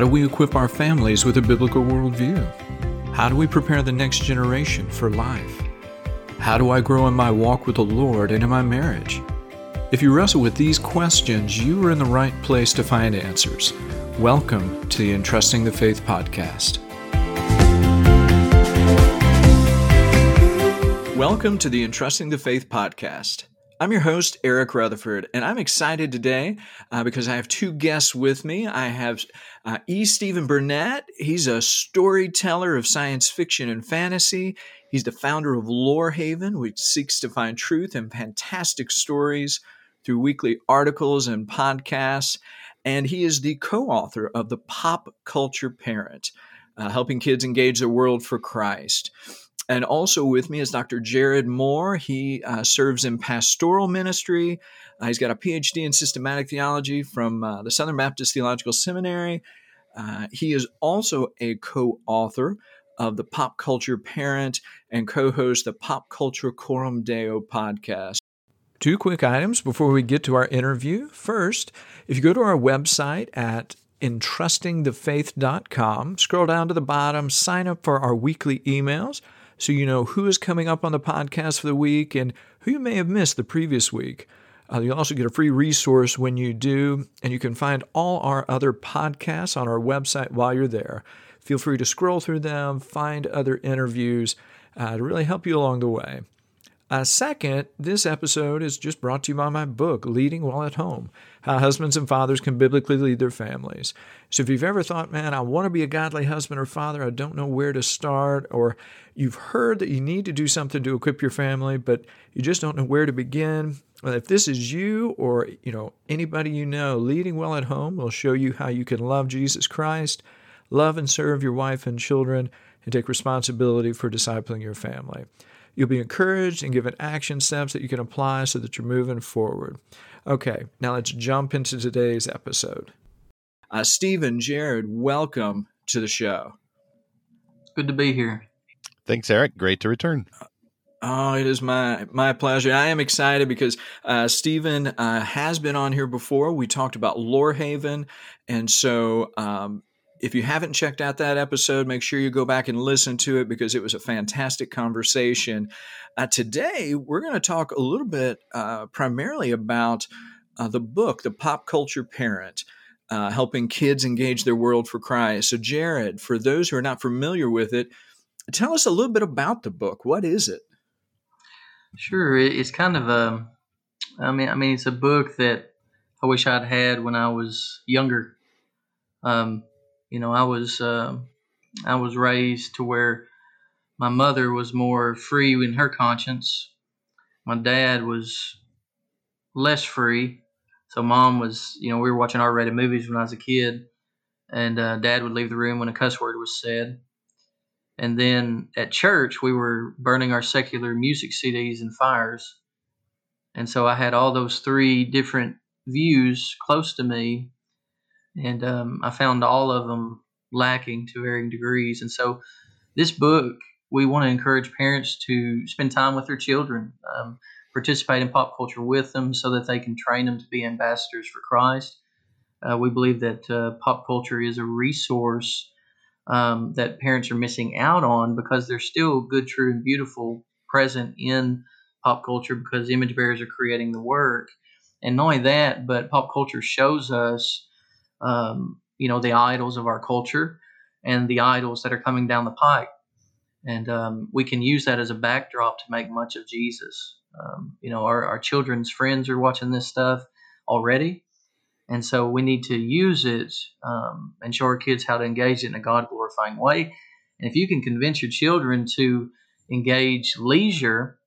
How do we equip our families with a biblical worldview? How do we prepare the next generation for life? How do I grow in my walk with the Lord and in my marriage? If you wrestle with these questions, you are in the right place to find answers. Welcome to the Entrusting the Faith podcast. Welcome to the Entrusting the Faith podcast. I'm your host, Eric Rutherford, and I'm excited today uh, because I have two guests with me. I have uh, E. Stephen Burnett. He's a storyteller of science fiction and fantasy. He's the founder of Lorehaven, which seeks to find truth and fantastic stories through weekly articles and podcasts. And he is the co author of The Pop Culture Parent, uh, helping kids engage the world for Christ. And also with me is Dr. Jared Moore. He uh, serves in pastoral ministry. Uh, he's got a PhD in systematic theology from uh, the Southern Baptist Theological Seminary. Uh, he is also a co author of the Pop Culture Parent and co host the Pop Culture Coram Deo podcast. Two quick items before we get to our interview. First, if you go to our website at entrustingthefaith.com, scroll down to the bottom, sign up for our weekly emails so you know who is coming up on the podcast for the week and who you may have missed the previous week. Uh, you'll also get a free resource when you do, and you can find all our other podcasts on our website while you're there. Feel free to scroll through them, find other interviews uh, to really help you along the way. Uh, second, this episode is just brought to you by my book, Leading Well at Home How Husbands and Fathers Can Biblically Lead Their Families. So, if you've ever thought, man, I want to be a godly husband or father, I don't know where to start, or you've heard that you need to do something to equip your family, but you just don't know where to begin, well, if this is you or you know anybody you know, Leading Well at Home will show you how you can love Jesus Christ, love and serve your wife and children, and take responsibility for discipling your family. You'll be encouraged and given action steps that you can apply so that you're moving forward. Okay, now let's jump into today's episode. Uh, Stephen, Jared, welcome to the show. It's good to be here. Thanks, Eric. Great to return. Oh, it is my my pleasure. I am excited because uh, Stephen uh, has been on here before. We talked about Lorehaven, and so um, if you haven't checked out that episode, make sure you go back and listen to it because it was a fantastic conversation. Uh, today, we're going to talk a little bit uh, primarily about uh, the book, The Pop Culture Parent. Uh, helping kids engage their world for Christ. So, Jared, for those who are not familiar with it, tell us a little bit about the book. What is it? Sure, it's kind of a. I mean, I mean, it's a book that I wish I'd had when I was younger. Um, you know, I was uh, I was raised to where my mother was more free in her conscience. My dad was less free. So mom was, you know, we were watching R-rated movies when I was a kid, and uh, dad would leave the room when a cuss word was said. And then at church, we were burning our secular music CDs in fires. And so I had all those three different views close to me and um, I found all of them lacking to varying degrees. And so, this book, we want to encourage parents to spend time with their children, um, participate in pop culture with them, so that they can train them to be ambassadors for Christ. Uh, we believe that uh, pop culture is a resource um, that parents are missing out on because there's still good, true, and beautiful present in pop culture because image bearers are creating the work. And not only that, but pop culture shows us um, you know, the idols of our culture and the idols that are coming down the pike. And um, we can use that as a backdrop to make much of Jesus. Um, you know, our, our children's friends are watching this stuff already. And so we need to use it um, and show our kids how to engage it in a God glorifying way. And if you can convince your children to engage leisure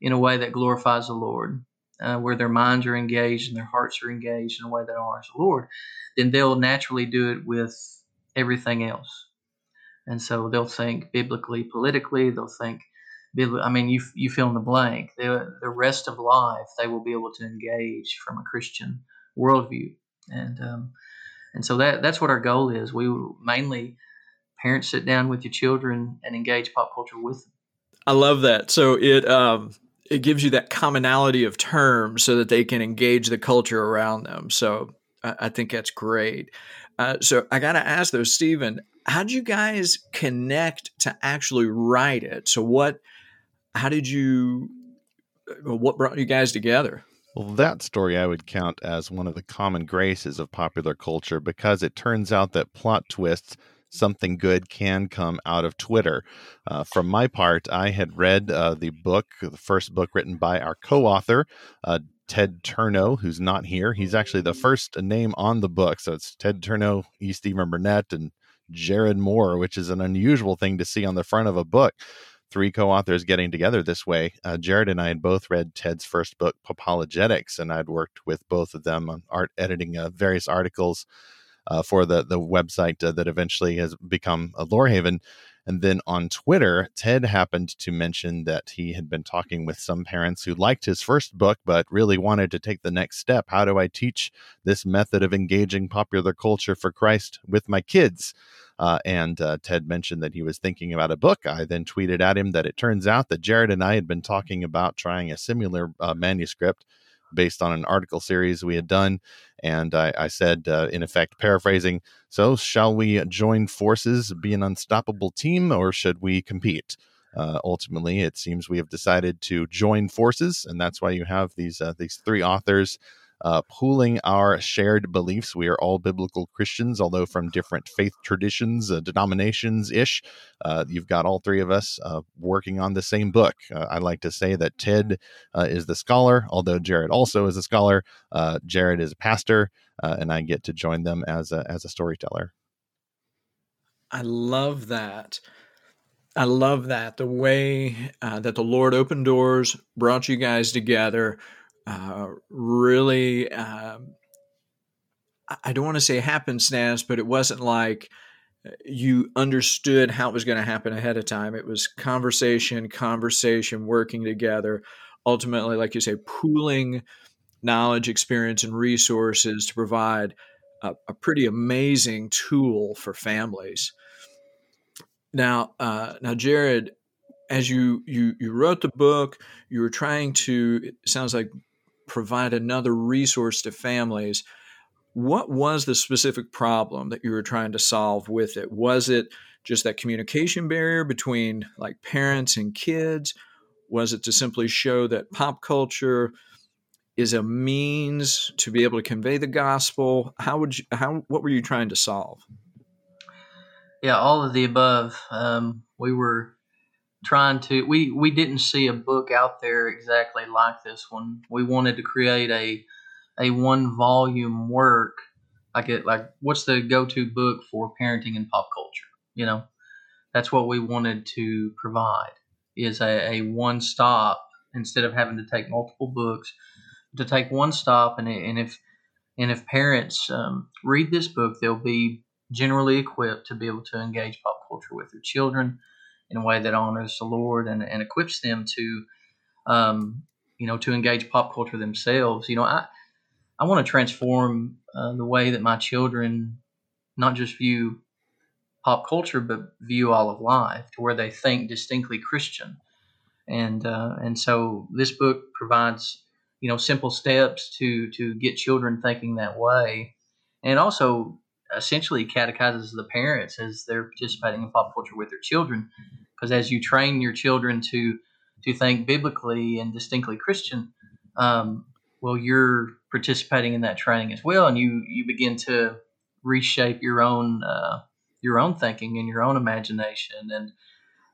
in a way that glorifies the Lord, uh, where their minds are engaged and their hearts are engaged in a way that honors the Lord, then they'll naturally do it with everything else. And so they'll think biblically, politically. They'll think, I mean, you you fill in the blank. The the rest of life, they will be able to engage from a Christian worldview, and um, and so that that's what our goal is. We mainly parents sit down with your children and engage pop culture with them. I love that. So it um, it gives you that commonality of terms so that they can engage the culture around them. So I, think that's great. Uh, so I got to ask though, Stephen, how did you guys connect to actually write it? So what? How did you? Uh, what brought you guys together? Well, that story I would count as one of the common graces of popular culture because it turns out that plot twists something good can come out of Twitter. Uh, from my part, I had read uh, the book, the first book written by our co author, uh, Ted Turnau, who's not here. He's actually the first name on the book. So it's Ted Turnau, E. Stephen Burnett, and Jared Moore, which is an unusual thing to see on the front of a book. Three co authors getting together this way. Uh, Jared and I had both read Ted's first book, Popologetics, and I'd worked with both of them on art editing uh, various articles uh, for the the website uh, that eventually has become a Lorehaven. And then on Twitter, Ted happened to mention that he had been talking with some parents who liked his first book, but really wanted to take the next step. How do I teach this method of engaging popular culture for Christ with my kids? Uh, and uh, Ted mentioned that he was thinking about a book. I then tweeted at him that it turns out that Jared and I had been talking about trying a similar uh, manuscript based on an article series we had done. And I, I said, uh, in effect, paraphrasing, so shall we join forces, be an unstoppable team, or should we compete? Uh, ultimately, it seems we have decided to join forces, and that's why you have these uh, these three authors uh, pooling our shared beliefs. We are all biblical Christians, although from different faith traditions, uh, denominations ish. Uh, you've got all three of us uh, working on the same book. Uh, I like to say that Ted uh, is the scholar, although Jared also is a scholar. Jared is a pastor, and I get to join them as a, as a storyteller. I love that. I love that the way that the Lord opened doors, brought you guys together, uh, really, uh, I don't want to say happenstance, but it wasn't like uh, you understood how it was going to happen ahead of time. It was conversation, conversation, working together. Ultimately, like you say, pooling knowledge, experience, and resources to provide a, a pretty amazing tool for families. Now, uh, now, Jared, as you you you wrote the book, you were trying to. It sounds like provide another resource to families. What was the specific problem that you were trying to solve with it? Was it just that communication barrier between like parents and kids? Was it to simply show that pop culture is a means to be able to convey the gospel? How would you, how, what were you trying to solve? Yeah, all of the above. Um, we were trying to we we didn't see a book out there exactly like this one. We wanted to create a a one volume work like it like what's the go to book for parenting and pop culture? You know, that's what we wanted to provide is a, a one stop instead of having to take multiple books to take one stop and and if and if parents um, read this book they'll be generally equipped to be able to engage pop culture with their children in a way that honors the Lord and, and equips them to, um, you know, to engage pop culture themselves. You know, I I want to transform uh, the way that my children not just view pop culture, but view all of life to where they think distinctly Christian. And uh, and so this book provides you know simple steps to to get children thinking that way, and also essentially catechizes the parents as they're participating in pop culture with their children. Because as you train your children to to think biblically and distinctly Christian, um, well, you're participating in that training as well, and you you begin to reshape your own uh, your own thinking and your own imagination, and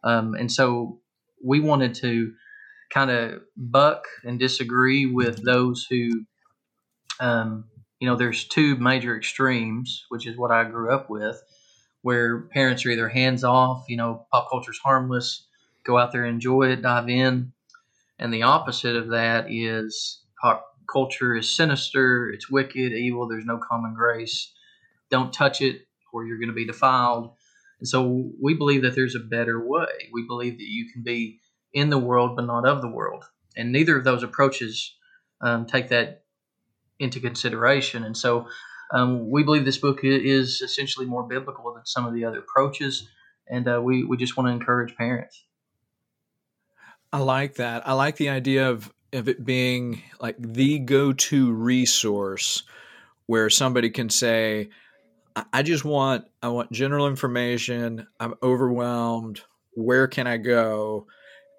um, and so we wanted to kind of buck and disagree with those who um, you know, there's two major extremes, which is what I grew up with, where parents are either hands off, you know, pop culture's harmless, go out there, enjoy it, dive in. And the opposite of that is pop culture is sinister, it's wicked, evil, there's no common grace. Don't touch it or you're going to be defiled. And so we believe that there's a better way. We believe that you can be in the world but not of the world. And neither of those approaches um, take that into consideration. And so um, we believe this book is essentially more biblical than some of the other approaches. And uh, we, we just want to encourage parents. I like that. I like the idea of, of it being like the go to resource where somebody can say, I just want I want general information. I'm overwhelmed. Where can I go?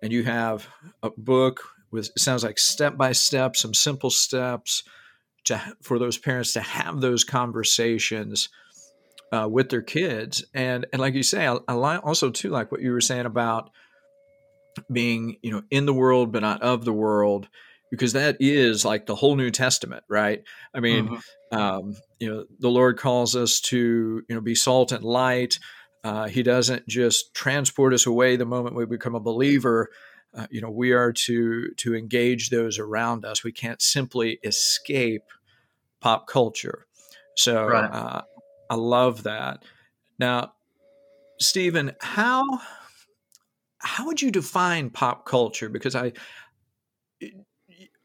And you have a book with sounds like step by step, some simple steps to for those parents to have those conversations uh, with their kids. And and like you say, I, I also too like what you were saying about being you know in the world but not of the world because that is like the whole New Testament, right? I mean, mm-hmm. um, you know, the Lord calls us to you know be salt and light. Uh, he doesn't just transport us away the moment we become a believer. Uh, you know, we are to to engage those around us. We can't simply escape pop culture. So right. uh, I love that. Now, Stephen, how how would you define pop culture? Because I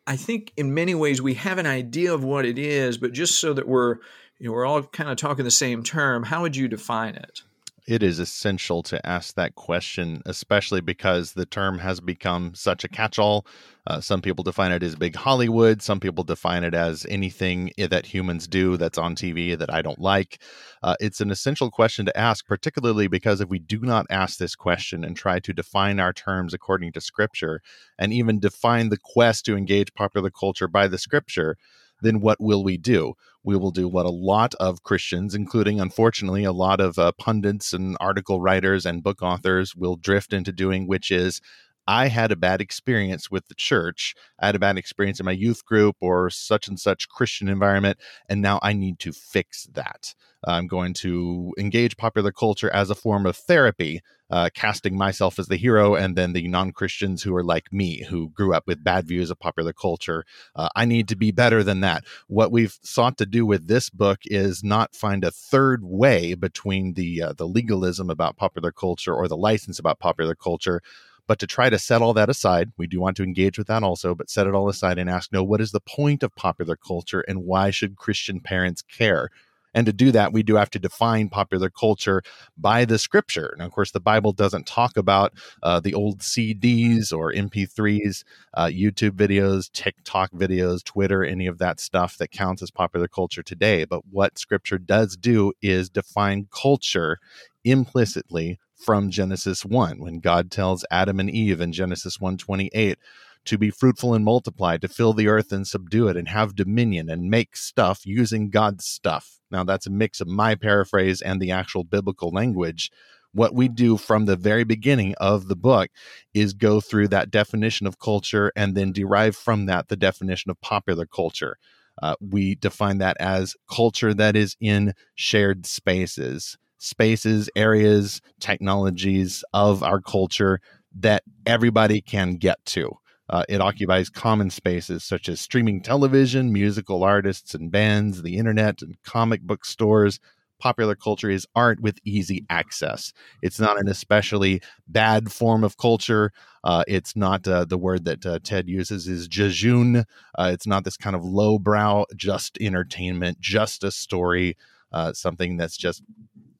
I think in many ways we have an idea of what it is, but just so that we're you know we're all kind of talking the same term, how would you define it? It is essential to ask that question, especially because the term has become such a catch all. Uh, some people define it as big Hollywood. Some people define it as anything that humans do that's on TV that I don't like. Uh, it's an essential question to ask, particularly because if we do not ask this question and try to define our terms according to scripture and even define the quest to engage popular culture by the scripture, then what will we do? We will do what a lot of Christians, including unfortunately a lot of uh, pundits and article writers and book authors, will drift into doing, which is I had a bad experience with the church. I had a bad experience in my youth group or such and such Christian environment, and now I need to fix that. I'm going to engage popular culture as a form of therapy, uh, casting myself as the hero, and then the non Christians who are like me, who grew up with bad views of popular culture. Uh, I need to be better than that. What we've sought to do with this book is not find a third way between the uh, the legalism about popular culture or the license about popular culture but to try to set all that aside, we do want to engage with that also, but set it all aside and ask, no, what is the point of popular culture and why should Christian parents care? And to do that, we do have to define popular culture by the scripture. And of course, the Bible doesn't talk about uh, the old CDs or MP3s, uh, YouTube videos, TikTok videos, Twitter, any of that stuff that counts as popular culture today. But what scripture does do is define culture implicitly from Genesis 1 when God tells Adam and Eve in Genesis 1:28 to be fruitful and multiply, to fill the earth and subdue it and have dominion and make stuff using God's stuff. Now that's a mix of my paraphrase and the actual biblical language. What we do from the very beginning of the book is go through that definition of culture and then derive from that the definition of popular culture. Uh, we define that as culture that is in shared spaces spaces, areas, technologies of our culture that everybody can get to. Uh, it occupies common spaces such as streaming television, musical artists and bands, the internet, and comic book stores. Popular culture is art with easy access. It's not an especially bad form of culture. Uh, it's not uh, the word that uh, Ted uses is jejune. Uh, it's not this kind of lowbrow, just entertainment, just a story, uh, something that's just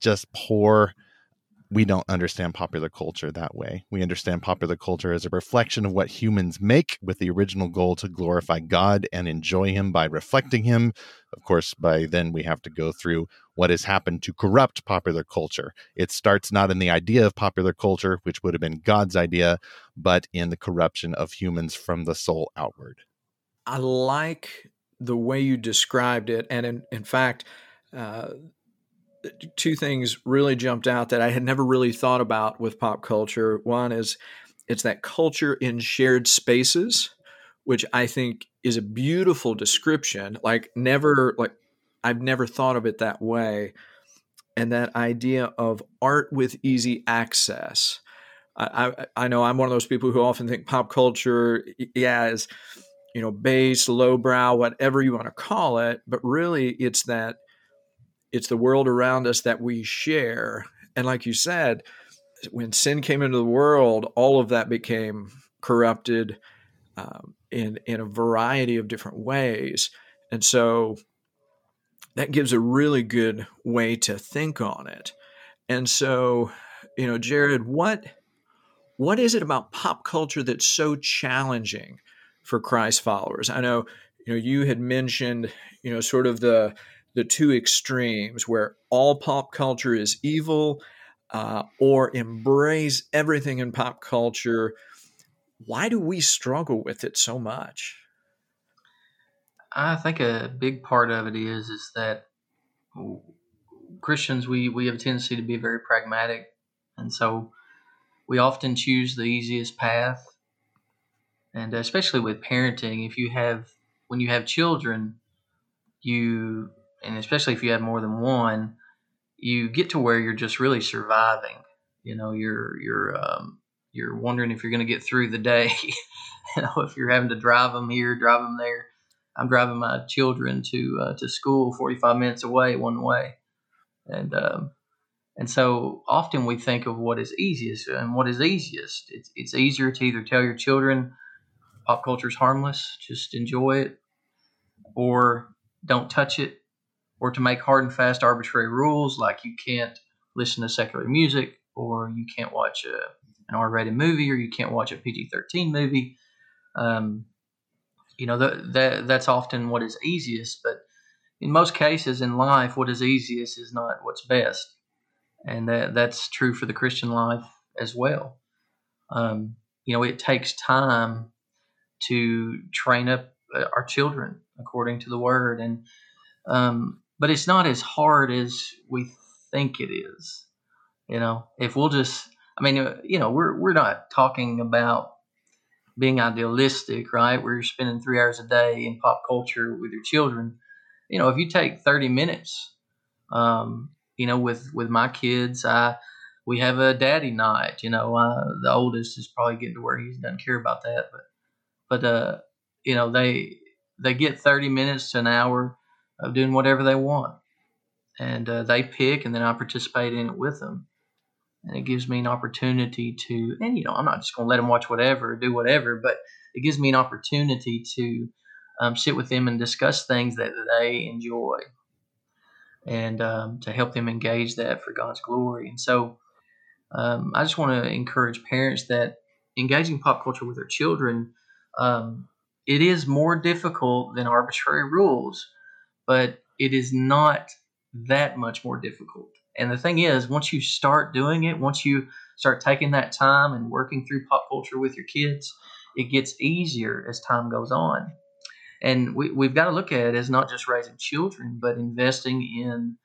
just poor we don't understand popular culture that way. We understand popular culture as a reflection of what humans make with the original goal to glorify God and enjoy Him by reflecting Him. Of course, by then we have to go through what has happened to corrupt popular culture. It starts not in the idea of popular culture, which would have been God's idea, but in the corruption of humans from the soul outward. I like the way you described it. And in, in fact, uh, two things really jumped out that I had never really thought about with pop culture. One is it's that culture in shared spaces, which I think is a beautiful description. Like never like I've never thought of it that way. And that idea of art with easy access. I, I, I know I'm one of those people who often think pop culture, yeah, is you know, base, lowbrow, whatever you want to call it, but really it's that it's the world around us that we share. And like you said, when sin came into the world, all of that became corrupted um, in in a variety of different ways, and so that gives a really good way to think on it. And so, you know, Jared, what what is it about pop culture that's so challenging for Christ followers? I know, you know, you had mentioned, you know, sort of the the two extremes where all pop culture is evil uh, or embrace everything in pop culture. Why do we struggle with it so much? I think a big part of it is is that Christians we we have a tendency to be very pragmatic, and so we often choose the easiest path. And especially with parenting, if you have when you have children, you and especially if you have more than one, you get to where you're just really surviving. You know, you're you're um, you're wondering if you're going to get through the day. you know, if you're having to drive them here, drive them there. I'm driving my children to uh, to school 45 minutes away one way, and um, and so often we think of what is easiest, and what is easiest. It's it's easier to either tell your children pop culture is harmless, just enjoy it, or don't touch it, or to make hard and fast arbitrary rules like you can't listen to secular music, or you can't watch a, an R-rated movie, or you can't watch a PG-13 movie. Um, you know that that that's often what is easiest, but in most cases in life, what is easiest is not what's best, and that that's true for the Christian life as well. Um, you know, it takes time to train up uh, our children according to the Word, and um, but it's not as hard as we think it is. You know, if we'll just, I mean, you know, we're we're not talking about being idealistic, right? You're spending three hours a day in pop culture with your children. You know, if you take 30 minutes, um, you know, with with my kids, I we have a daddy night. You know, uh, the oldest is probably getting to where he doesn't care about that, but but uh, you know, they they get 30 minutes to an hour of doing whatever they want, and uh, they pick, and then I participate in it with them. And it gives me an opportunity to and you know i'm not just going to let them watch whatever do whatever but it gives me an opportunity to um, sit with them and discuss things that they enjoy. And um, to help them engage that for god's glory. And so um, i just want to encourage parents that engaging pop culture with their children um, it is more difficult than arbitrary rules but it is not that much more difficult and the thing is, once you start doing it, once you start taking that time and working through pop culture with your kids, it gets easier as time goes on. And we, we've got to look at it as not just raising children, but investing in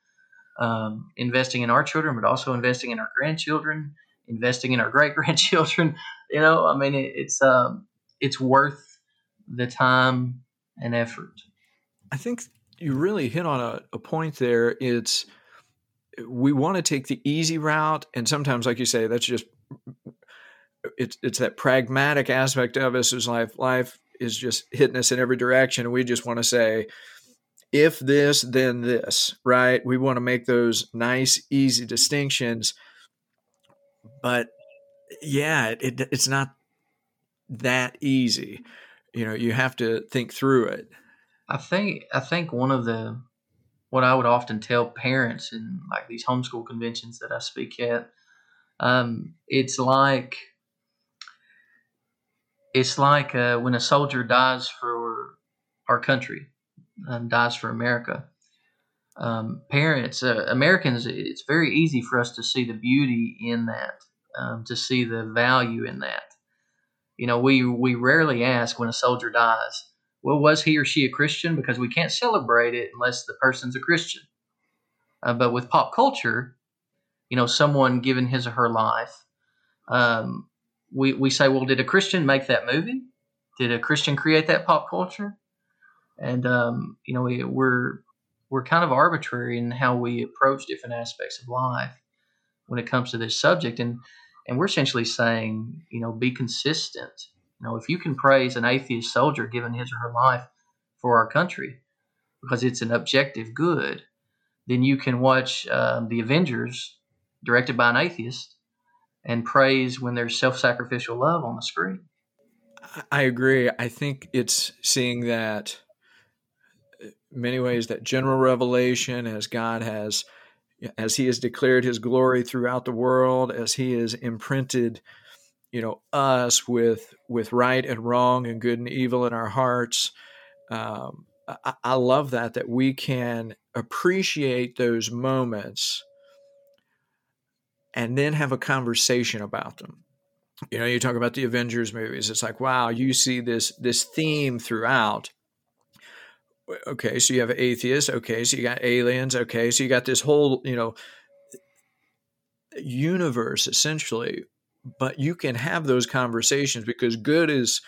um, investing in our children, but also investing in our grandchildren, investing in our great grandchildren. You know, I mean, it, it's um, it's worth the time and effort. I think you really hit on a, a point there. It's we want to take the easy route and sometimes like you say that's just it's it's that pragmatic aspect of us is life life is just hitting us in every direction. And we just want to say if this then this right? We want to make those nice easy distinctions. But yeah it, it, it's not that easy. You know you have to think through it i think i think one of the what I would often tell parents in like these homeschool conventions that I speak at. Um, it's like it's like uh, when a soldier dies for our country, um, dies for America. Um, parents, uh, Americans, it's very easy for us to see the beauty in that, um, to see the value in that. You know, we we rarely ask when a soldier dies, well, was he or she a Christian? Because we can't celebrate it unless the person's a Christian. Uh, but with pop culture, you know, someone given his or her life, um, we, we say, well, did a Christian make that movie? Did a Christian create that pop culture? And, um, you know, we, we're, we're kind of arbitrary in how we approach different aspects of life when it comes to this subject. And, and we're essentially saying, you know, be consistent you know, if you can praise an atheist soldier giving his or her life for our country because it's an objective good, then you can watch um, The Avengers, directed by an atheist, and praise when there's self sacrificial love on the screen. I agree. I think it's seeing that uh, many ways that general revelation as God has as he has declared his glory throughout the world as he has imprinted you know us with with right and wrong and good and evil in our hearts. Um, I, I love that that we can appreciate those moments and then have a conversation about them. You know you talk about the avengers movies it's like wow you see this this theme throughout. Okay so you have atheists okay so you got aliens okay so you got this whole you know universe essentially but you can have those conversations because good is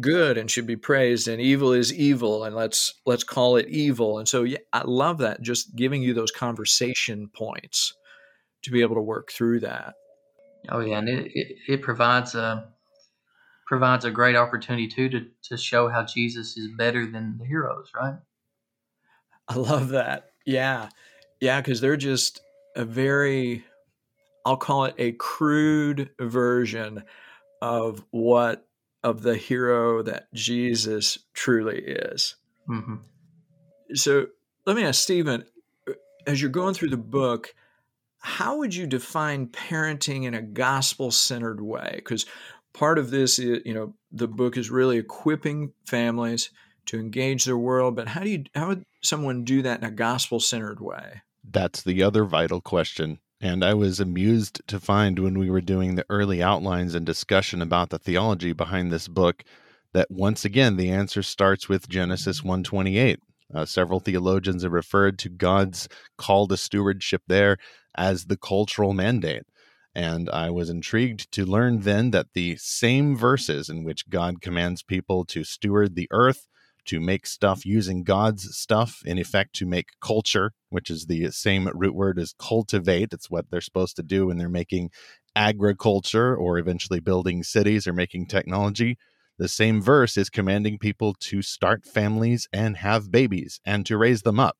good and should be praised and evil is evil and let's let's call it evil. And so yeah i love that just giving you those conversation points to be able to work through that. Oh yeah and it, it, it provides a provides a great opportunity too to, to show how jesus is better than the heroes right? I love that. Yeah. Yeah because they're just a very i'll call it a crude version of what of the hero that Jesus truly is. Mm-hmm. So let me ask Stephen, as you're going through the book, how would you define parenting in a gospel centered way? Because part of this is, you know, the book is really equipping families to engage their world, but how do you, how would someone do that in a gospel centered way? That's the other vital question and I was amused to find when we were doing the early outlines and discussion about the theology behind this book that once again the answer starts with Genesis 128. Uh, several theologians have referred to God's call to stewardship there as the cultural mandate. And I was intrigued to learn then that the same verses in which God commands people to steward the earth to make stuff using God's stuff, in effect, to make culture, which is the same root word as cultivate. It's what they're supposed to do when they're making agriculture or eventually building cities or making technology. The same verse is commanding people to start families and have babies and to raise them up.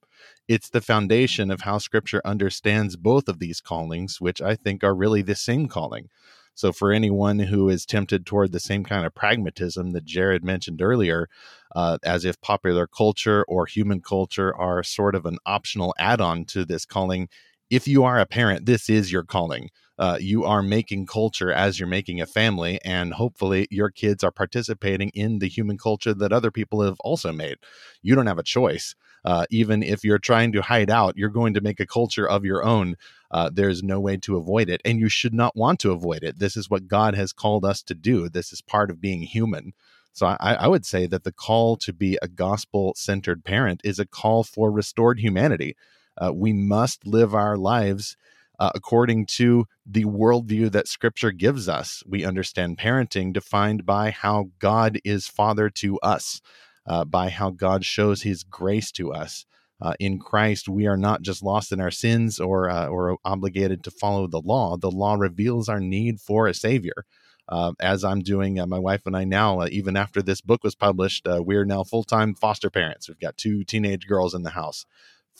It's the foundation of how scripture understands both of these callings, which I think are really the same calling. So, for anyone who is tempted toward the same kind of pragmatism that Jared mentioned earlier, uh, as if popular culture or human culture are sort of an optional add on to this calling, if you are a parent, this is your calling. Uh, you are making culture as you're making a family, and hopefully your kids are participating in the human culture that other people have also made. You don't have a choice. Uh, even if you're trying to hide out, you're going to make a culture of your own uh, there's no way to avoid it, and you should not want to avoid it. This is what God has called us to do. This is part of being human. So I, I would say that the call to be a gospel centered parent is a call for restored humanity. Uh, we must live our lives uh, according to the worldview that Scripture gives us. We understand parenting defined by how God is Father to us, uh, by how God shows His grace to us uh, in Christ, we are not just lost in our sins or uh, or obligated to follow the law. The law reveals our need for a Savior. Uh, as I'm doing, uh, my wife and I now, uh, even after this book was published, uh, we are now full time foster parents. We've got two teenage girls in the house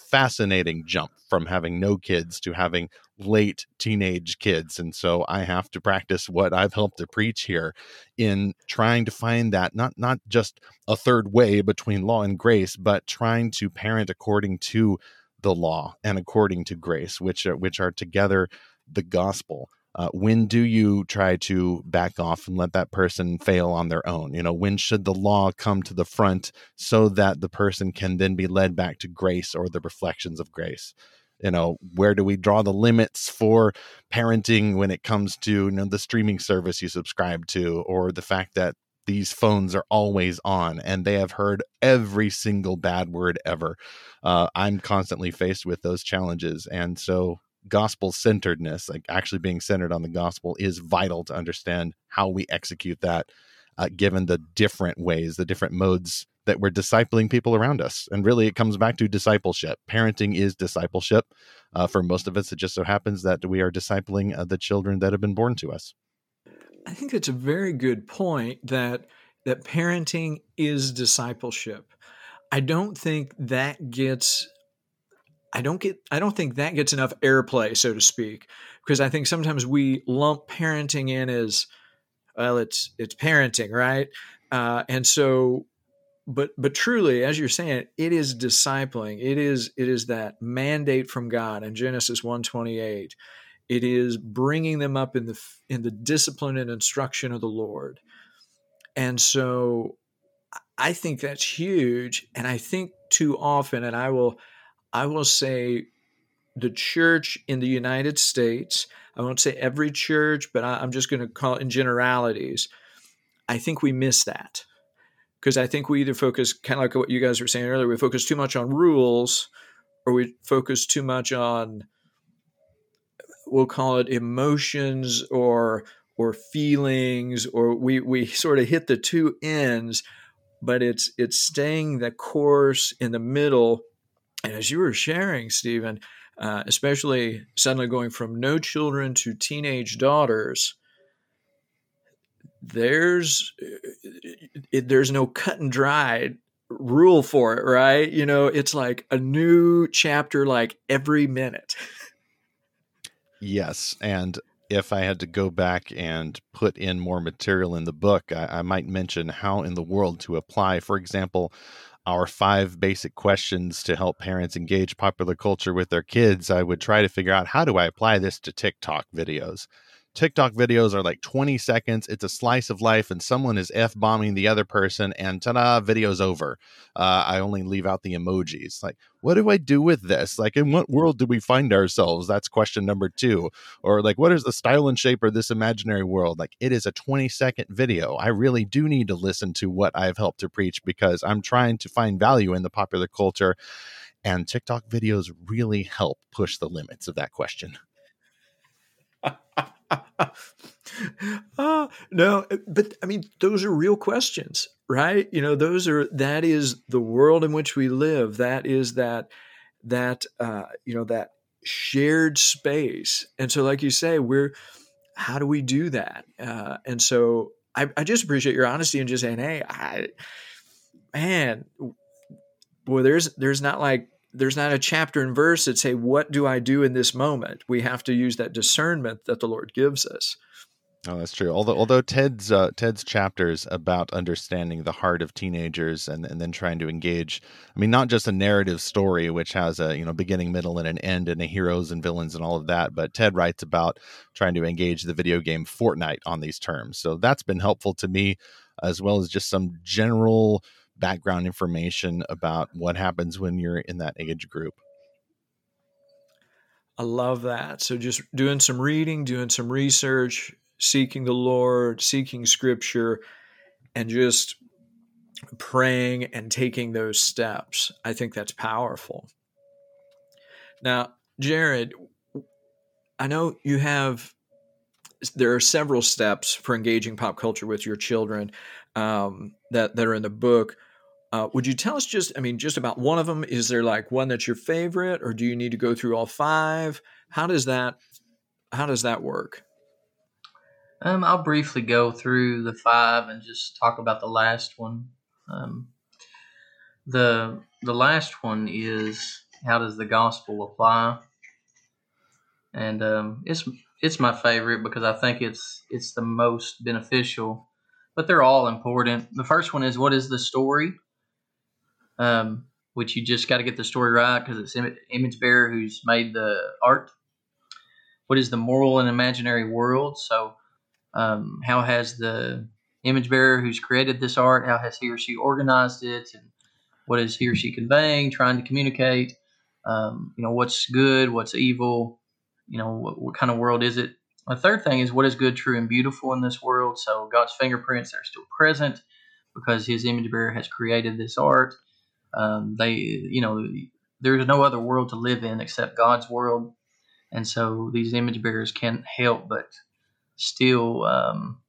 fascinating jump from having no kids to having late teenage kids. And so I have to practice what I've helped to preach here in trying to find that not not just a third way between law and grace, but trying to parent according to the law and according to grace, which which are together the gospel uh, when do you try to back off and let that person fail on their own? You know when should the law come to the front so that the person can then be led back to grace or the reflections of grace? You know where do we draw the limits for parenting when it comes to you know the streaming service you subscribe to or the fact that these phones are always on and they have heard every single bad word ever? Uh, i'm constantly faced with those challenges and so gospel centeredness, like actually being centered on the gospel, is vital to understand how we execute that, uh, given the different ways, the different modes that we're discipling people around us. And really, it comes back to discipleship. Parenting is discipleship. Uh, for most of us, it just so happens that we are discipling uh, the children that have been born to us. I think it's a very good point that that parenting is discipleship. I don't think that gets I don't get I don't think that gets enough airplay, so to speak, because I think sometimes we lump parenting in as well, it's it's parenting, right? Uh, and so, but but truly, as you're saying, it is discipling. It is it is that mandate from God in Genesis one twenty eight. It is bringing them up in the in the discipline and instruction of the Lord. And so, I think that's huge. And I think too often, and I will, I will say the church in the United States, I won't say every church, but I, am just going to call it in generalities. I think we miss that because I think we either focus kind of like what you guys were saying earlier, we focus too much on rules or we focus too much on we'll call it emotions or or feelings or we we sort of hit the two ends but it's it's staying the course in the middle and as you were sharing stephen uh, especially suddenly going from no children to teenage daughters there's it, there's no cut and dried rule for it right? You know it's like a new chapter like every minute. Yes and if I had to go back and put in more material in the book, I, I, might mention how in the world to apply, for example, our five basic questions to help parents engage popular culture with their kids. I would try to figure out how do I apply this to TikTok videos. TikTok videos are like 20 seconds. It's a slice of life, and someone is f bombing the other person, and ta-da, video's over. Uh, I only leave out the emojis. Like, what do I do with this? Like, in what world do we find ourselves? That's question number two. Or like, what is the style and shape of this imaginary world? Like, it is a 20 second video. I really do need to listen to what I've helped to preach because I'm trying to find value in the popular culture. And TikTok videos really help push the limits of that question. uh, no, but I mean, those are real questions, right? You know, those are that is the world in which we live. That is that that uh, you know that shared space. And so, like you say, we're how do we do that? Uh, and so, I, I just appreciate your honesty and just saying, hey, I, man, boy, there's there's not like there's not a chapter and verse that say what do i do in this moment? We have to use that discernment that the lord gives us. Oh that's true. Although although ted's uh, ted's chapters about understanding the heart of teenagers and, and then trying to engage i mean not just a narrative story which has a you know beginning middle and an end and a heroes and villains and all of that but ted writes about trying to engage the video game fortnite on these terms. So that's been helpful to me as well as just some general background information about what happens when you're in that age group. I love that. So just doing some reading, doing some research, seeking the Lord, seeking scripture, and just praying and taking those steps. I think that's powerful. Now, Jared, I know you have there are several steps for engaging pop culture with your children um, that that are in the book. Uh, would you tell us just, I mean, just about one of them? Is there like one that's your favorite, or do you need to go through all five? How does that, how does that work? Um, I'll briefly go through the five and just talk about the last one. Um, the the last one is how does the gospel apply? And um, it's it's my favorite because I think it's it's the most beneficial. But they're all important. The first one is what is the story? Um, which you just got to get the story right because it's image bearer who's made the art. What is the moral and imaginary world? So, um, how has the image bearer who's created this art, how has he or she organized it, and what is he or she conveying, trying to communicate? Um, you know, what's good, what's evil? You know, what, what kind of world is it? The third thing is what is good, true, and beautiful in this world. So God's fingerprints are still present because His image bearer has created this art. Um, they, you know, there's no other world to live in except God's world, and so these image bearers can't help but still um,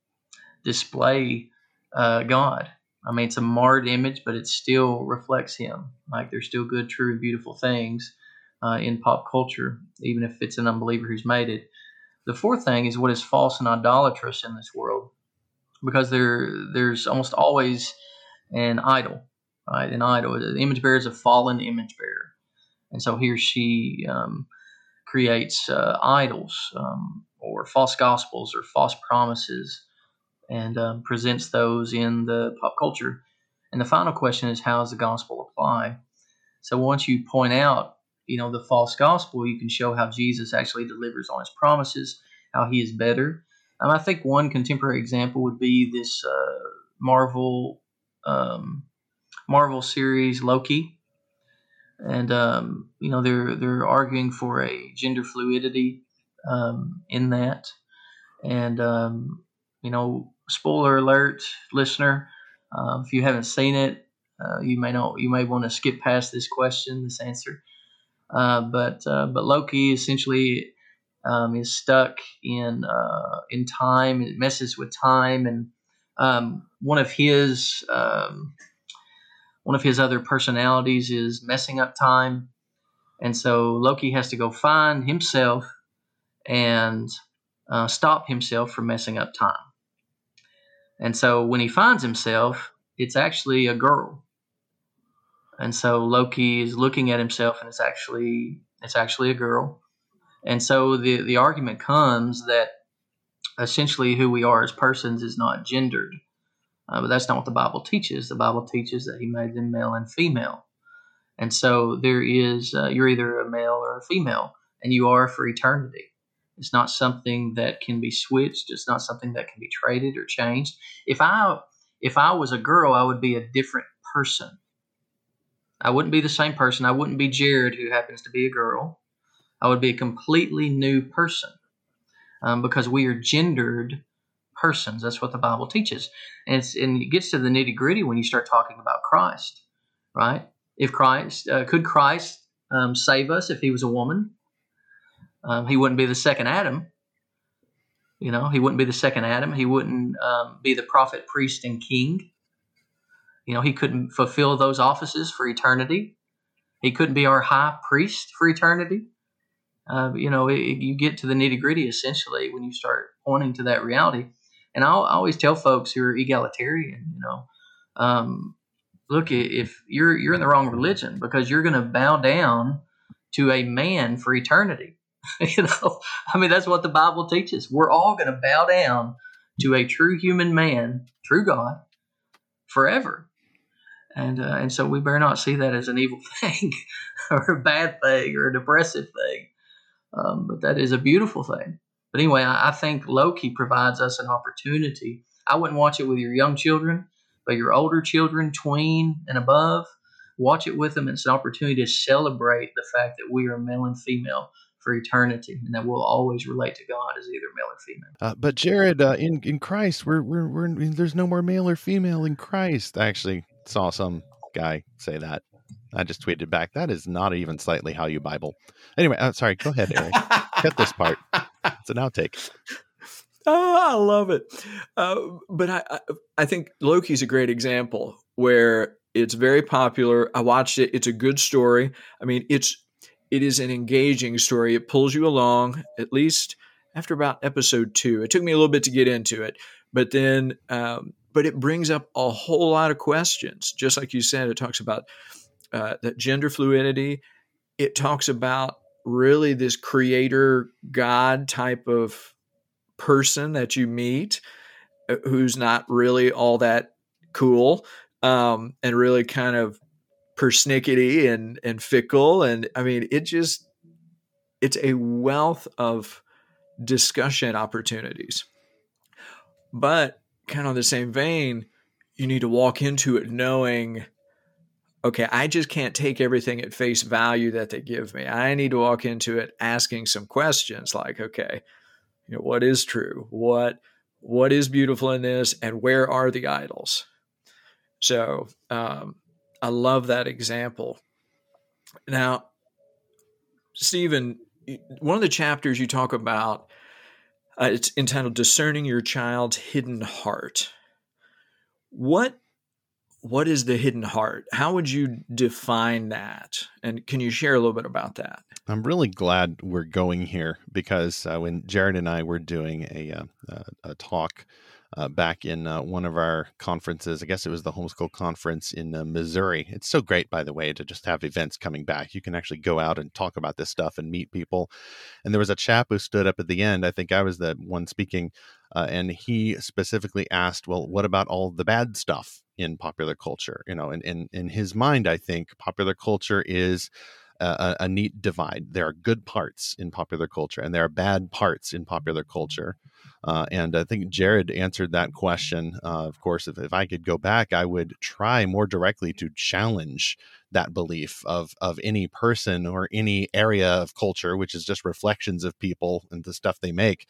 display uh, God. I mean, it's a marred image, but it still reflects Him. Like there's still good, true, and beautiful things uh, in pop culture, even if it's an unbeliever who's made it. The fourth thing is what is false and idolatrous in this world, because there there's almost always an idol right? An idol. The image bearer is a fallen image bearer, and so he or she um, creates uh, idols um, or false gospels or false promises, and um, presents those in the pop culture. And the final question is, how does the gospel apply? So once you point out, you know, the false gospel, you can show how Jesus actually delivers on his promises, how he is better. I think one contemporary example would be this uh, Marvel um, Marvel series Loki, and um, you know they're they're arguing for a gender fluidity um, in that, and um, you know spoiler alert, listener, uh, if you haven't seen it, uh, you may not you may want to skip past this question, this answer. Uh, but uh, but Loki essentially um, is stuck in uh, in time. It messes with time, and um, one of his one of his other personalities is messing up time, and so Loki has to go find himself and uh, stop himself from messing up time. And so when he finds himself, it's actually a girl. And so Loki is looking at himself, and it's actually it's actually a girl. And so the the argument comes that essentially who we are as persons is not gendered, uh, but that's not what the Bible teaches. The Bible teaches that He made them male and female, and so there is uh, you're either a male or a female, and you are for eternity. It's not something that can be switched. It's not something that can be traded or changed. If I if I was a girl, I would be a different person. I wouldn't be the same person. I wouldn't be Jared, who happens to be a girl. I would be a completely new person um, because we are gendered persons. That's what the Bible teaches. And, and it gets to the nitty gritty when you start talking about Christ, right? If Christ, uh, could Christ um, save us if he was a woman? Um, he wouldn't be the second Adam. You know, he wouldn't be the second Adam. He wouldn't um, be the prophet, priest, and king. You know, he couldn't fulfill those offices for eternity. He couldn't be our high priest for eternity. Uh, you know, it, you get to the nitty gritty essentially when you start pointing to that reality. And I'll, I always tell folks who are egalitarian, you know, um, look, if you're you're in the wrong religion because you're going to bow down to a man for eternity. you know, I mean, that's what the Bible teaches. We're all going to bow down to a true human man, true God, forever. And uh, and so we better not see that as an evil thing, or a bad thing, or a depressive thing. Um, but that is a beautiful thing. But anyway, I, I think Loki provides us an opportunity. I wouldn't watch it with your young children, but your older children, tween and above, watch it with them. It's an opportunity to celebrate the fact that we are male and female for eternity, and that we'll always relate to God as either male or female. Uh, but Jared, uh, in in Christ, we're, we're we're there's no more male or female in Christ. I actually saw some guy say that. I just tweeted back. That is not even slightly how you Bible. Anyway, uh, sorry. Go ahead, Eric. Cut this part. It's an outtake. Oh, I love it. Uh, but I, I, think Loki's a great example where it's very popular. I watched it. It's a good story. I mean, it's it is an engaging story. It pulls you along, at least after about episode two. It took me a little bit to get into it, but then, um, but it brings up a whole lot of questions. Just like you said, it talks about uh, that gender fluidity. It talks about really this creator God type of person that you meet uh, who's not really all that cool um, and really kind of persnickety and and fickle. And i mean it just it's a wealth of discussion opportunities. But kind of the same vein you need to walk into it knowing okay i just can't take everything at face value that they give me i need to walk into it asking some questions like okay you know what is true what what is beautiful in this and where are the idols so um, I love that example. Now, Stephen, one of the chapters you talk about, uh, it's entitled "Discerning Your Child's Hidden Heart." What what is the hidden heart? How would you define that? And can you share a little bit about that? I'm really glad we're going here because uh, when Jared and I were doing a, uh, a talk uh, back in uh, one of our conferences. I guess it was the homeschool conference in uh, Missouri. It's so great, by the way, to just have events coming back. You can actually go out and talk about this stuff and meet people. And there was a chap who stood up at the end. I think I was the one speaking. Uh, and he specifically asked, "Well, what about all the bad stuff in popular culture?" You know, and in in his mind, I think popular culture is a, a, neat divide. There are good parts in popular culture, and there are bad parts in popular culture. Uh, and I think Jared answered that question. Uh, of course, if, if I could go back, I would try more directly to challenge that belief of of any person or any area of culture, which is just reflections of people and the stuff they make.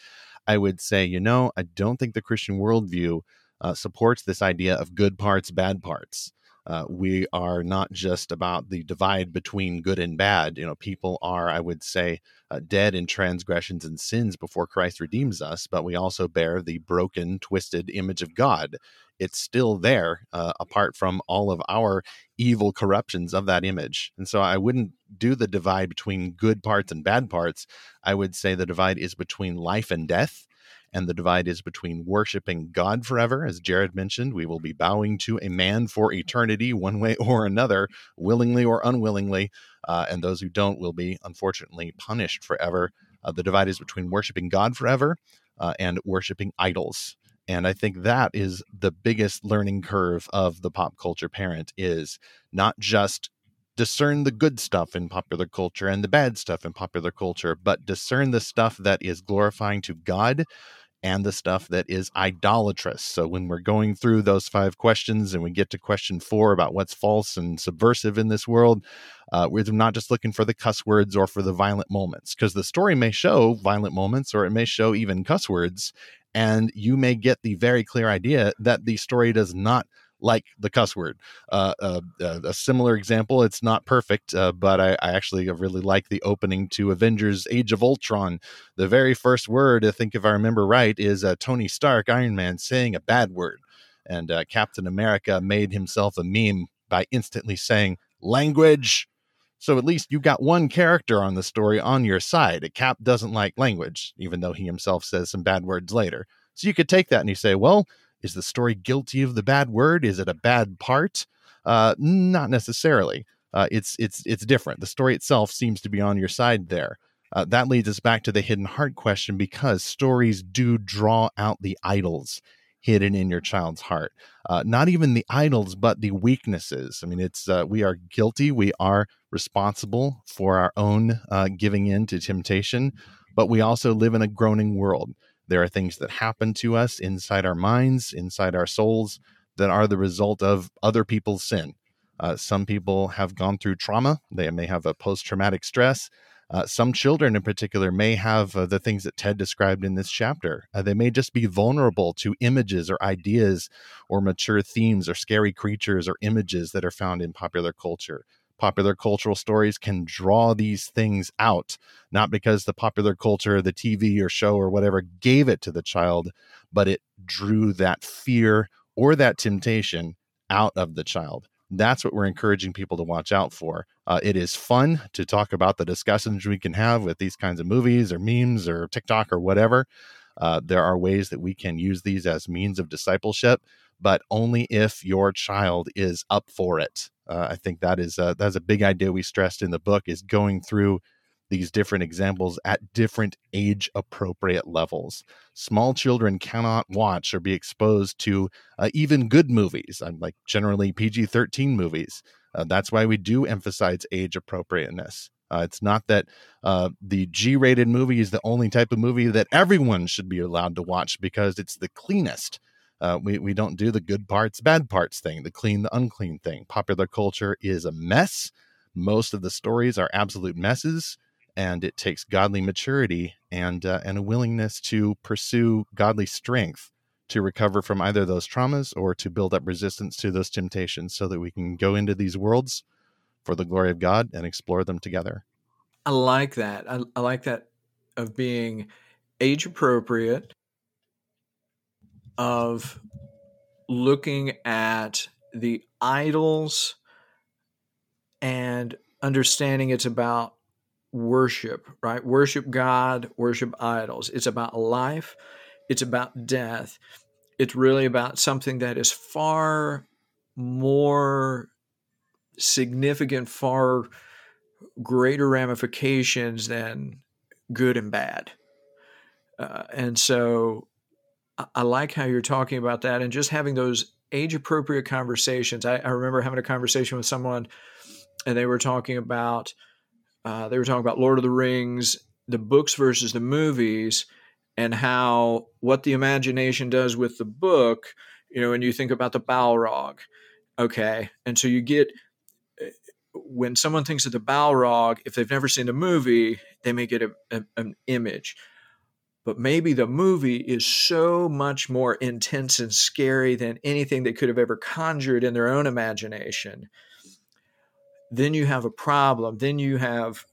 I would say, you know, I don't think the Christian worldview uh, supports this idea of good parts, bad parts. Uh, we are not just about the divide between good and bad. You know, people are, I would say, uh, dead in transgressions and sins before Christ redeems us, but we also bear the broken, twisted image of God. It's still there, uh, apart from all of our evil corruptions of that image. And so I wouldn't do the divide between good parts and bad parts. I would say the divide is between life and death and the divide is between worshiping God forever. As Jared mentioned, we will be bowing to a man for eternity, one way or another, willingly or unwillingly. Uh, and those who don't will be, unfortunately, punished forever. Uh, the divide is between worshiping God forever uh, and worshiping idols. And I think that is the biggest learning curve of the pop culture parent is not just discern the good stuff in popular culture and the bad stuff in popular culture, but discern the stuff that is glorifying to God and the stuff that is idolatrous. So when we're going through those five questions and we get to question four about what's false and subversive in this world, uh, we're not just looking for the cuss words or for the violent moments, because the story may show violent moments or it may show even cuss words. And you may get the very clear idea that the story does not like the cuss word. Uh, uh, uh, a similar example, it's not perfect, uh, but I, I, actually really like the opening to Avengers Age of Ultron. The very first word, I think if I remember right, is uh, Tony Stark, Iron Man, saying a bad word. And uh, Captain America made himself a meme by instantly saying, language. So at least you got one character on the story on your side. Cap doesn't like language, even though he himself says some bad words later. So you could take that and you say, well, is the story guilty of the bad word? Is it a bad part? Uh, not necessarily. Uh, it's it's it's different. The story itself seems to be on your side there. Uh, that leads us back to the hidden heart question because stories do draw out the idols hidden in your child's heart. Uh, not even the idols, but the weaknesses. I mean, it's uh, we are guilty. We are responsible for our own uh, giving in to temptation, but we also live in a groaning world. There are things that happen to us inside our minds, inside our souls, that are the result of other people's sin. Uh, some people have gone through trauma, they may have a post traumatic stress. Uh, some children, in particular, may have uh, the things that Ted described in this chapter. Uh, they may just be vulnerable to images or ideas or mature themes or scary creatures or images that are found in popular culture popular cultural stories can draw these things out, not because the popular culture, the TV or show or whatever gave it to the child, but it drew that fear or that temptation out of the child. That's what we're encouraging people to watch out for. Uh, it is fun to talk about the discussions we can have with these kinds of movies or memes or TikTok or whatever. Uh, there are ways that we can use these as means of discipleship, but only if your child is up for it. Uh, I think that is uh, that's a big idea we stressed in the book is going through these different examples at different age appropriate levels. Small children cannot watch or be exposed to uh, even good movies, I'm like generally PG 13 movies. Uh, that's why we do emphasize age appropriateness. Uh, it's not that uh, the G rated movie is the only type of movie that everyone should be allowed to watch because it's the cleanest. Uh, we, we don't do the good parts, bad parts thing, the clean, the unclean thing. Popular culture is a mess. Most of the stories are absolute messes, and it takes godly maturity and uh, and a willingness to pursue godly strength to recover from either those traumas or to build up resistance to those temptations, so that we can go into these worlds for the glory of God and explore them together. I like that. I, I like that of being age appropriate of looking at the idols and understanding it's about worship, right? Worship God, worship idols. It's about life, it's about death. It's really about something that is far more significant, far greater ramifications than good and bad. Uh, and so I like how you're talking about that and just having those age appropriate conversations. I, I, remember having a conversation with someone and they were talking about uh, they were talking about Lord of the Rings, the books versus the movies, and how what the imagination does with the book, you know, when you think about the Balrog, okay, and so you get eh, when someone thinks of the Balrog, if they've never seen the movie, they may get a, a, an image. But maybe the movie is so much more intense and scary than anything they could have ever conjured in their own imagination. Then you have a problem. Then you have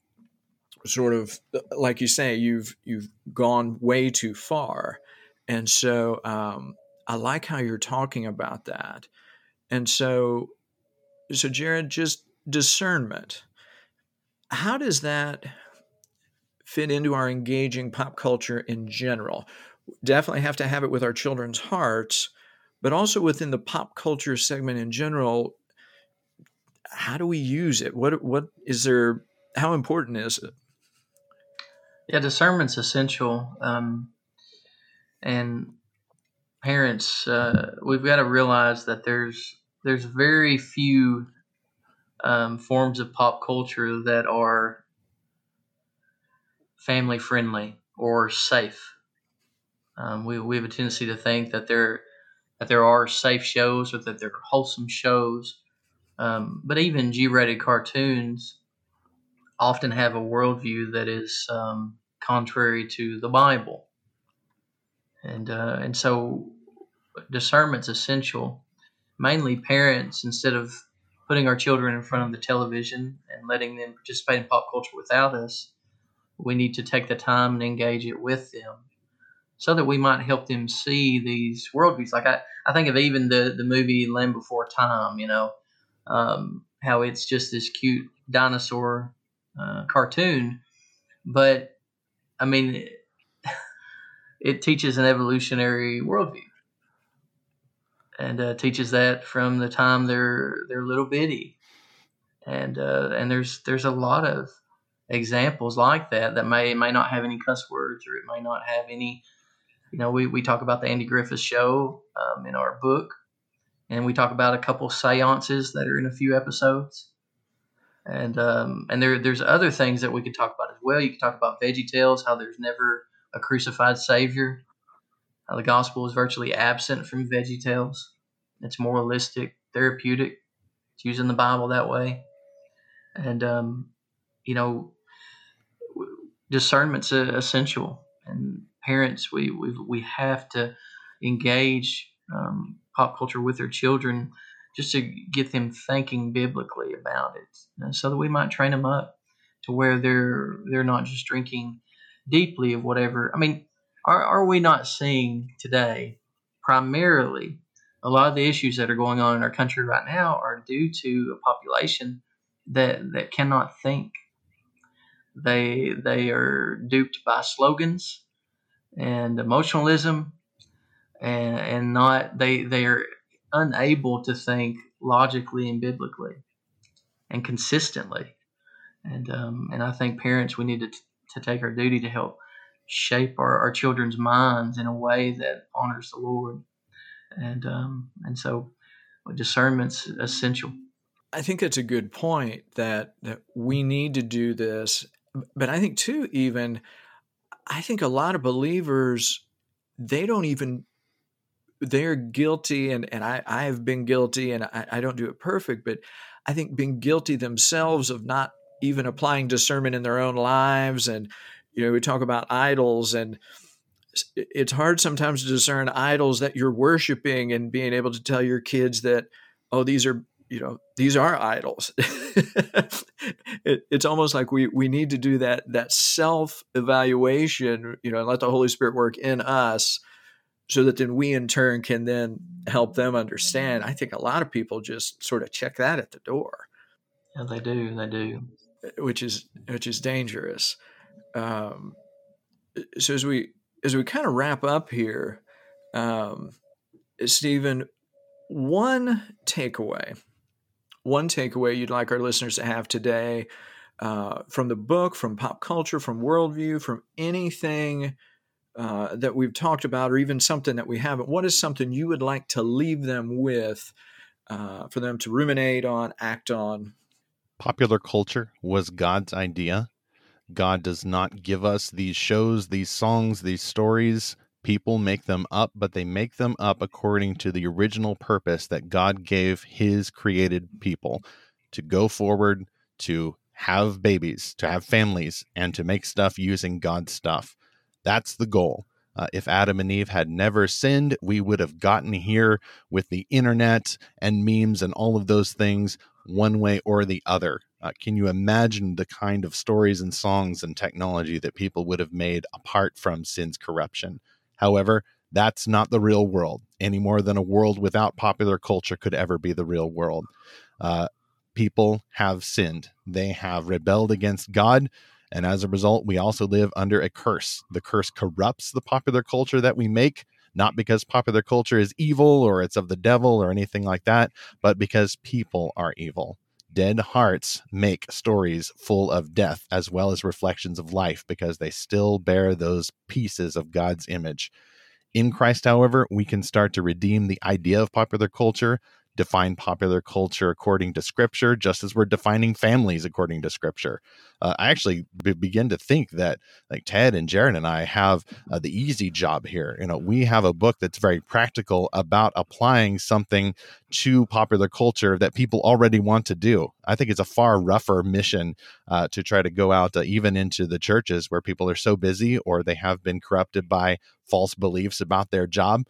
sort of like you say you've you've gone way too far and so um, i like how you're talking about that and so so jared just discernment how does that fit into our engaging pop culture in general definitely have to have it with our children's hearts but also within the pop culture segment in general how do we use it what what is there how important is it yeah, discernment's essential. Um, and parents, uh, we've got to realize that there's there's very few um, forms of pop culture that are family friendly or safe. Um, we, we have a tendency to think that there that there are safe shows or that there are wholesome shows, um, but even G-rated cartoons often have a worldview that is um, contrary to the Bible. And, uh, and so discernment's essential. Mainly parents, instead of putting our children in front of the television and letting them participate in pop culture without us, we need to take the time and engage it with them so that we might help them see these worldviews. Like I, I think of even the, the movie Land Before Time, you know, um, how it's just this cute dinosaur uh, cartoon, but I mean, it teaches an evolutionary worldview, and uh, teaches that from the time they're they're little bitty, and uh, and there's there's a lot of examples like that that may may not have any cuss words or it may not have any. You know, we, we talk about the Andy Griffith show um, in our book, and we talk about a couple seances that are in a few episodes and um, and there there's other things that we could talk about as well. You could talk about Veggie Tales, how there's never a crucified Savior, how the gospel is virtually absent from Veggie Tales. It's moralistic, therapeutic. It's using the Bible that way, and um, you know, discernment's essential. And parents, we we we have to engage um, pop culture with their children just to get them thinking biblically about it, so that we might train them up to where they're they're not just drinking deeply of whatever. I mean, are are we not seeing today primarily a lot of the issues that are going on in our country right now are due to a population that that cannot think. They they are duped by slogans and emotionalism and and not they they are unable to think logically and biblically and consistently. And um, and I think parents we need to, t- to take our duty to help shape our, our children's minds in a way that honors the Lord. And um, and so discernment's essential. I think that's a good point that that we need to do this. But I think too, even I think a lot of believers they don't even they're guilty and, and I, I have been guilty and I, I don't do it perfect, but I think being guilty themselves of not even applying discernment in their own lives. And, you know, we talk about idols and it's hard sometimes to discern idols that you're worshiping and being able to tell your kids that, oh, these are, you know, these are idols. it, it's almost like we, we need to do that, that self evaluation, you know, and let the Holy Spirit work in us so that then we in turn can then help them understand. I think a lot of people just sort of check that at the door. Yeah, they do. They do. Which is which is dangerous. Um, so as we as we kind of wrap up here, um, Stephen, one takeaway, one takeaway you'd like our listeners to have today uh, from the book, from pop culture, from worldview, from anything uh, that we've talked about, or even something that we haven't, what is something you would like to leave them with uh, for them to ruminate on, act on? Popular culture was God's idea. God does not give us these shows, these songs, these stories. People make them up, but they make them up according to the original purpose that God gave his created people to go forward, to have babies, to have families, and to make stuff using God's stuff. That's the goal. Uh, if Adam and Eve had never sinned, we would have gotten here with the internet and memes and all of those things one way or the other. Uh, can you imagine the kind of stories and songs and technology that people would have made apart from sin's corruption? However, that's not the real world any more than a world without popular culture could ever be the real world. Uh, people have sinned, they have rebelled against God. And as a result, we also live under a curse. The curse corrupts the popular culture that we make, not because popular culture is evil or it's of the devil or anything like that, but because people are evil. Dead hearts make stories full of death as well as reflections of life because they still bear those pieces of God's image. In Christ, however, we can start to redeem the idea of popular culture define popular culture according to scripture, just as we're defining families according to scripture. Uh, I actually be- begin to think that like Ted and Jared and I have uh, the easy job here. You know, we have a book that's very practical about applying something to popular culture that people already want to do. I think it's a far rougher mission uh, to try to go out uh, even into the churches where people are so busy or they have been corrupted by false beliefs about their job.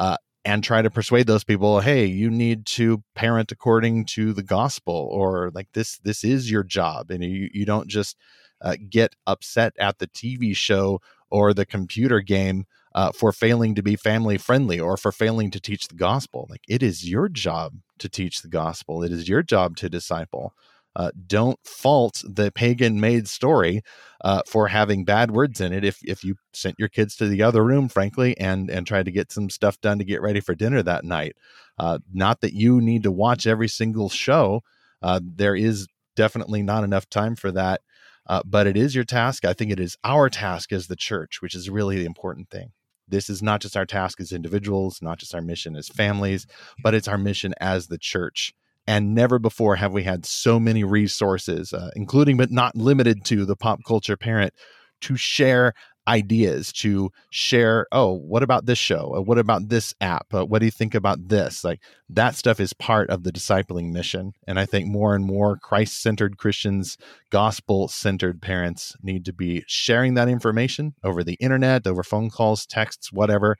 Uh, and try to persuade those people hey you need to parent according to the gospel or like this this is your job and you, you don't just uh, get upset at the tv show or the computer game uh, for failing to be family friendly or for failing to teach the gospel. Like it is your job to teach the gospel. It is your job to disciple uh, don't fault the pagan made story uh, for having bad words in it. If if you sent your kids to the other room, frankly, and and tried to get some stuff done to get ready for dinner that night, uh, not that you need to watch every single show. Uh, there is definitely not enough time for that. Uh, but it is your task. I think it is our task as the church, which is really the important thing. This is not just our task as individuals, not just our mission as families, but it's our mission as the church and never before have we had so many resources, uh, including but not limited to the pop culture parent, to share ideas, to share, oh, what about this show? What about this app? What do you think about this? Like that stuff is part of the discipling mission. And I think more and more Christ centered Christians, gospel centered parents need to be sharing that information over the internet, over phone calls, texts, whatever,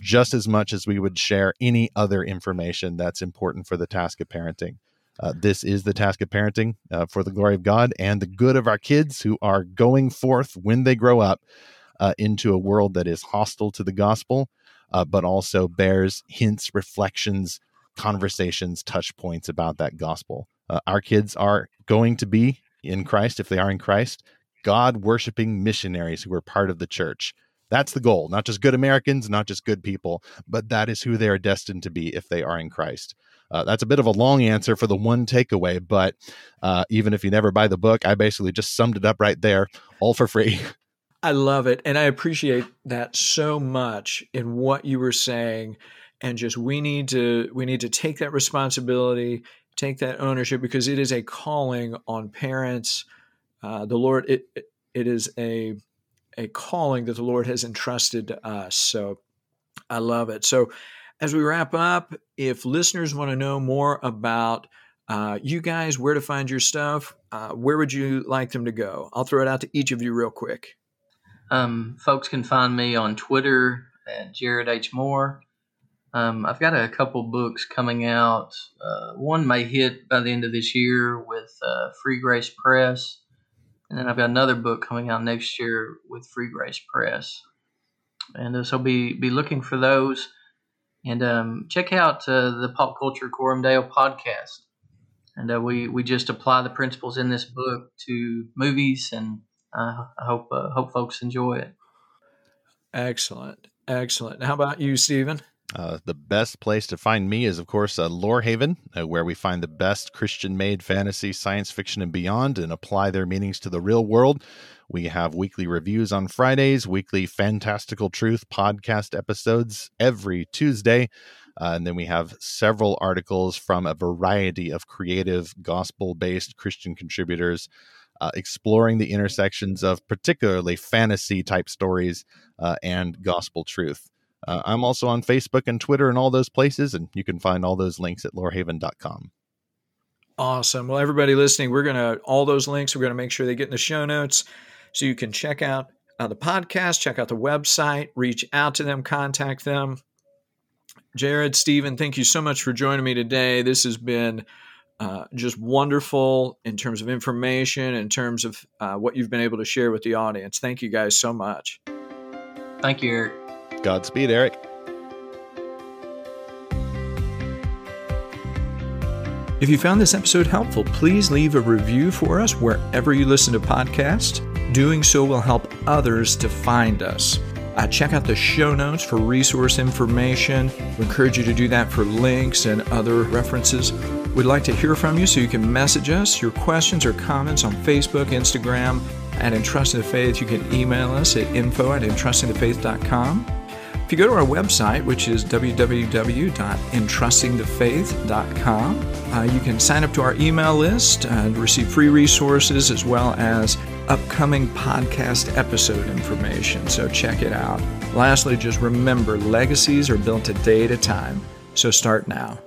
just as much as we would share any other information that's important for the task of parenting. Uh, this is the task of parenting uh, for the glory of God and the good of our kids who are going forth when they grow up uh, into a world that is hostile to the gospel, uh, but also bears hints, reflections, conversations, touch points about that gospel. Uh, our kids are going to be in Christ, if they are in Christ, God worshiping missionaries who are part of the church. That's the goal, not just good Americans, not just good people, but that is who they are destined to be if they are in Christ. Uh, that's a bit of a long answer for the one takeaway, but uh, even if you never buy the book, I basically just summed it up right there, all for free. I love it. And I appreciate that so much in what you were saying. And just we need to we need to take that responsibility, take that ownership because it is a calling on parents. Uh, the Lord it it is a a calling that the Lord has entrusted to us. So I love it. So as we wrap up, if listeners want to know more about uh, you guys, where to find your stuff, uh, where would you like them to go? I'll throw it out to each of you real quick. Um, folks can find me on Twitter at Jared H. Moore. Um, I've got a couple books coming out. Uh, one may hit by the end of this year with uh, Free Grace Press. And then I've got another book coming out next year with Free Grace Press. And uh, so be, be looking for those. And um, check out uh, the Pop Culture Coram Deo podcast. And uh, we, we just apply the principles in this book to movies and I hope uh, hope folks enjoy it. Excellent, excellent. How about you, Stephen? Uh, the best place to find me is, of course, uh, Lorehaven, uh, where we find the best Christian made fantasy, science fiction, and beyond and apply their meanings to the real world. We have weekly reviews on Fridays, weekly Fantastical Truth podcast episodes every Tuesday. Uh, and then we have several articles from a variety of creative, gospel based Christian contributors uh, exploring the intersections of particularly fantasy type stories uh, and gospel truth. Uh, I'm also on Facebook and Twitter and all those places, and you can find all those links at lorehaven.com. Awesome. Well, everybody listening, we're going to, all those links, we're going to make sure they get in the show notes so you can check out uh, the podcast, check out the website, reach out to them, contact them. Jared, Stephen, thank you so much for joining me today. This has been uh, just wonderful in terms of information, in terms of uh, what you've been able to share with the audience. Thank you guys so much. Thank you, Eric. Godspeed, Eric. If you found this episode helpful, please leave a review for us wherever you listen to podcasts. Doing so will help others to find us. Uh, check out the show notes for resource information. We encourage you to do that for links and other references. We'd like to hear from you, so you can message us your questions or comments on Facebook, Instagram, at Entrusting the Faith. You can email us at info at entrustingthefaith.com. If you go to our website, which is www.entrustingthefaith.com, uh, you can sign up to our email list and receive free resources as well as upcoming podcast episode information. So check it out. Lastly, just remember legacies are built a day at a time. So start now.